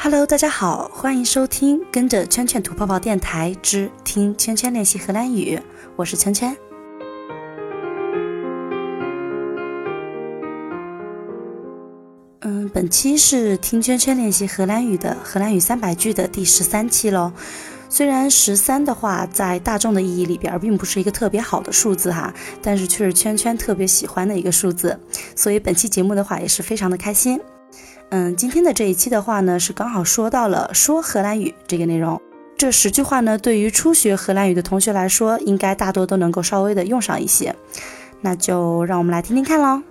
Hello，大家好，欢迎收听跟着圈圈吐泡泡电台之听圈圈练习荷兰语，我是圈圈。嗯，本期是听圈圈练习荷兰语的荷兰语三百句的第十三期喽。虽然十三的话在大众的意义里边并不是一个特别好的数字哈，但是却是圈圈特别喜欢的一个数字，所以本期节目的话也是非常的开心。嗯，今天的这一期的话呢，是刚好说到了说荷兰语这个内容。这十句话呢，对于初学荷兰语的同学来说，应该大多都能够稍微的用上一些。那就让我们来听听看喽。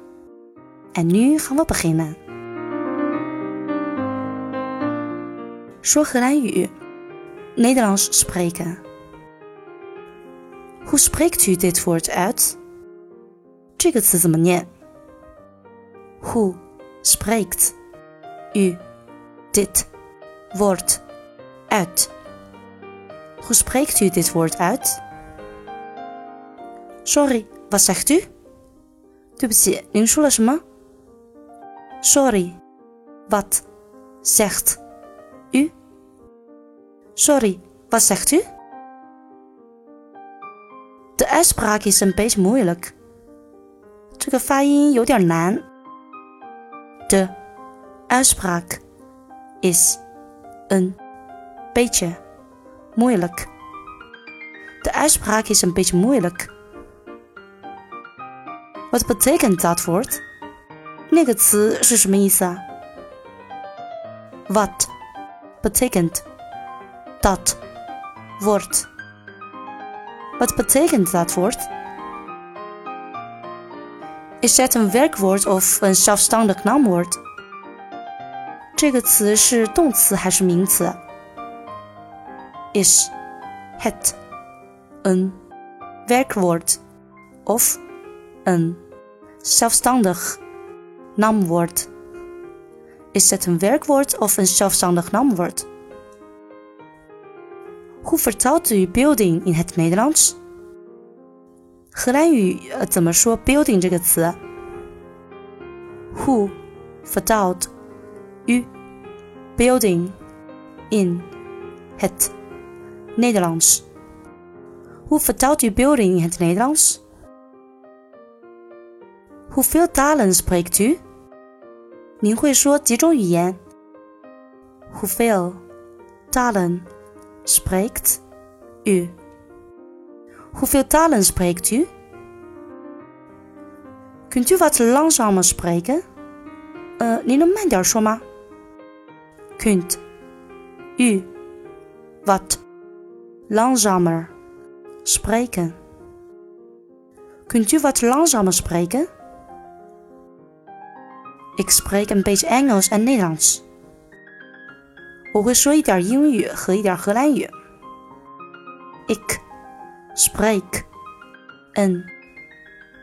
En nu gaan we beginnen。说荷兰语，Nederlands spreken。Hoe spreekt u dit woord uit？这个词怎么念？Hoe spreekt u dit woord uit? Hoe spreekt u dit woord uit? Sorry, wat zegt u? 对不起，您说了什么？Sorry, wat zegt u? Sorry, wat zegt u? De uitspraak is een beetje moeilijk. 这个发音有点难。De uitspraak is een beetje moeilijk. De uitspraak is een beetje moeilijk. Wat betekent dat woord? 那个词是什么意思啊？Wat betekent dat woord? Wat betekent dat woord? Is het een werkwoord of een zelfstandig naamwoord? 这个词是动词还是名词？Is het een werkwoord of een zelfstandig naamwoord? Is het een werkwoord of een zelfstandig naamwoord? Hoe vertaalt u building in het Nederlands? 荷兰语呃怎么说 building 这个词？Who vertaalt u building in het Nederlands? Hoe vertaalt u building in het Nederlands? Hoeveel talen spreekt u? 您会说几种语言？Hoeveel talen spreekt u? Hoeveel talen spreekt u? Kunt u wat langzamer spreken? 呃，您能慢点说吗 ？Kunt u wat langzamer spreken? Kunt u wat langzamer spreken? Ik spreek een beetje Engels en Nederlands. 我会说一点英语和一点荷兰语。Ik spreek een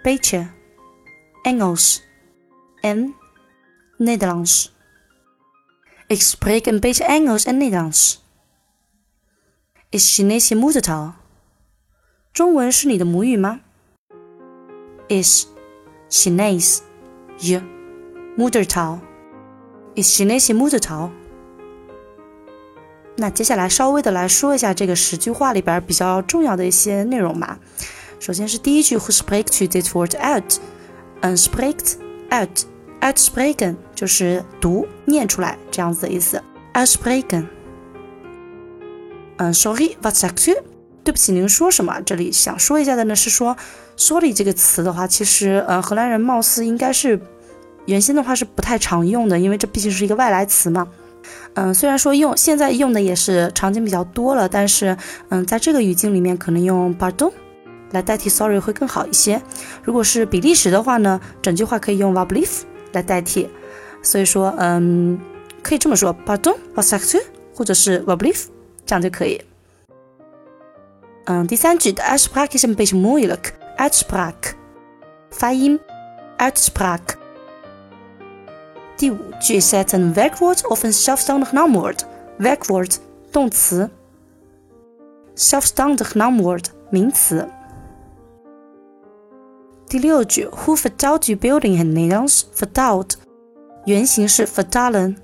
beetje Engels en Nederlands. Ik spreek een beetje Engels en Nederlands. Is Chinees je moedertaal? 中文是你的母语吗？Is Chinees je moedertaal? Is Chinees je moedertaal? 那接下来稍微的来说一下这个十句话里边比较重要的一些内容吧。首先是第一句，Who spreekt u dit woord uit？嗯，spreekt uit，uitspreken 就是读、念出来这样子的意思。uitspreken。嗯，sorry，wat zegt u？对不起，您说什么？这里想说一下的呢是说，sorry 这个词的话，其实呃荷兰人貌似应该是原先的话是不太常用的，因为这毕竟是一个外来词嘛。嗯，虽然说用现在用的也是场景比较多了，但是嗯，在这个语境里面可能用 pardon 来代替 sorry 会更好一些。如果是比利时的话呢，整句话可以用 v a b l i e f 来代替。所以说，嗯，可以这么说 pardon v a s a c t 或者是 v a b l i e f 这样就可以。嗯，第三句的 a s p r a k is een beetje moeilijk，uitspraak 发音 uitspraak。第五句 set een werkwoord of een zelfstandig naamwoord. werkwoord 动词，zelfstandig naamwoord 名词。 第六句 Who vertaalt u building in Nederlands? vertaald 原型是 for talent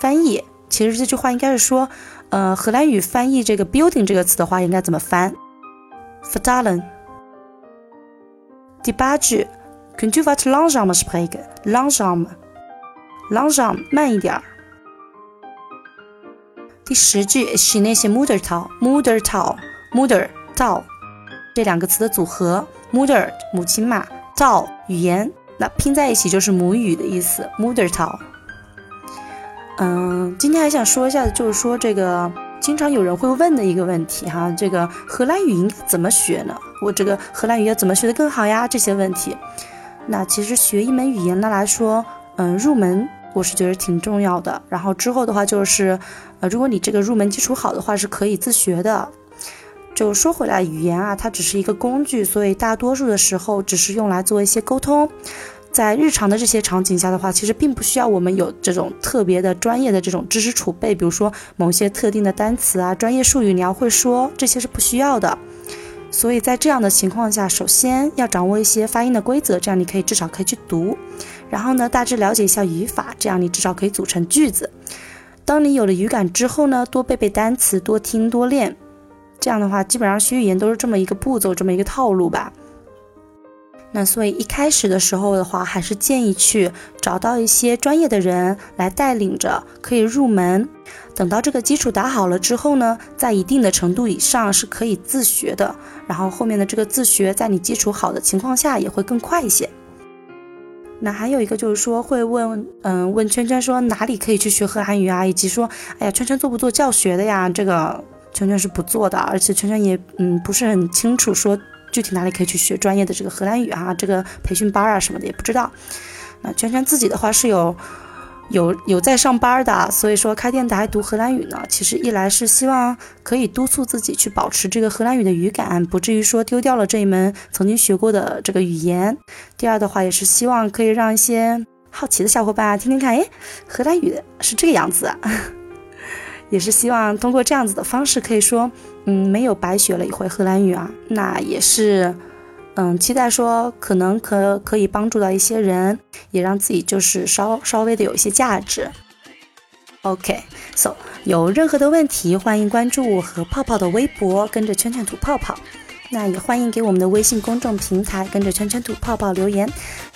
翻译其实这句话应该是说，呃，荷兰语翻译这个 building 这个词的话，应该怎么翻 for d a l e n 第八句，Kunt u wat langzamer spreken？Langzamer，langzaam，慢一点儿。第十句，是那些 mother-tongue，mother-tongue，mother-tongue 这两个词的组合，mother 母亲嘛，tongue 语言，那拼在一起就是母语的意思，mother-tongue。嗯，今天还想说一下，就是说这个经常有人会问的一个问题哈，这个荷兰语应该怎么学呢？我这个荷兰语要怎么学的更好呀？这些问题，那其实学一门语言呢来说，嗯，入门我是觉得挺重要的。然后之后的话就是，呃，如果你这个入门基础好的话，是可以自学的。就说回来，语言啊，它只是一个工具，所以大多数的时候只是用来做一些沟通。在日常的这些场景下的话，其实并不需要我们有这种特别的专业的这种知识储备，比如说某些特定的单词啊、专业术语你要会说，这些是不需要的。所以在这样的情况下，首先要掌握一些发音的规则，这样你可以至少可以去读。然后呢，大致了解一下语法，这样你至少可以组成句子。当你有了语感之后呢，多背背单词，多听多练。这样的话，基本上学语言都是这么一个步骤，这么一个套路吧。那所以一开始的时候的话，还是建议去找到一些专业的人来带领着，可以入门。等到这个基础打好了之后呢，在一定的程度以上是可以自学的。然后后面的这个自学，在你基础好的情况下，也会更快一些。那还有一个就是说，会问，嗯，问圈圈说哪里可以去学荷兰语啊？以及说，哎呀，圈圈做不做教学的呀？这个圈圈是不做的，而且圈圈也，嗯，不是很清楚说。具体哪里可以去学专业的这个荷兰语啊？这个培训班啊什么的也不知道。那圈圈自己的话是有有有在上班的，所以说开电台读荷兰语呢，其实一来是希望可以督促自己去保持这个荷兰语的语感，不至于说丢掉了这一门曾经学过的这个语言。第二的话，也是希望可以让一些好奇的小伙伴啊听听看，哎，荷兰语是这个样子啊。也是希望通过这样子的方式，可以说，嗯，没有白学了一回荷兰语啊。那也是，嗯，期待说可能可可以帮助到一些人，也让自己就是稍稍微的有一些价值。OK，so 有任何的问题，欢迎关注我和泡泡的微博，跟着圈圈吐泡泡。那也欢迎给我们的微信公众平台跟着圈圈吐泡泡留言。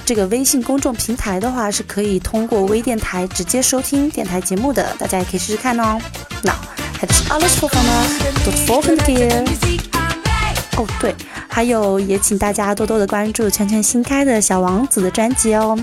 这个微信公众平台的话，是可以通过微电台直接收听电台节目的，大家也可以试试看哦。那还是 alles für heute，tot volgende keer。哦对，还有也请大家多多的关注圈圈新开的小王子的专辑哦。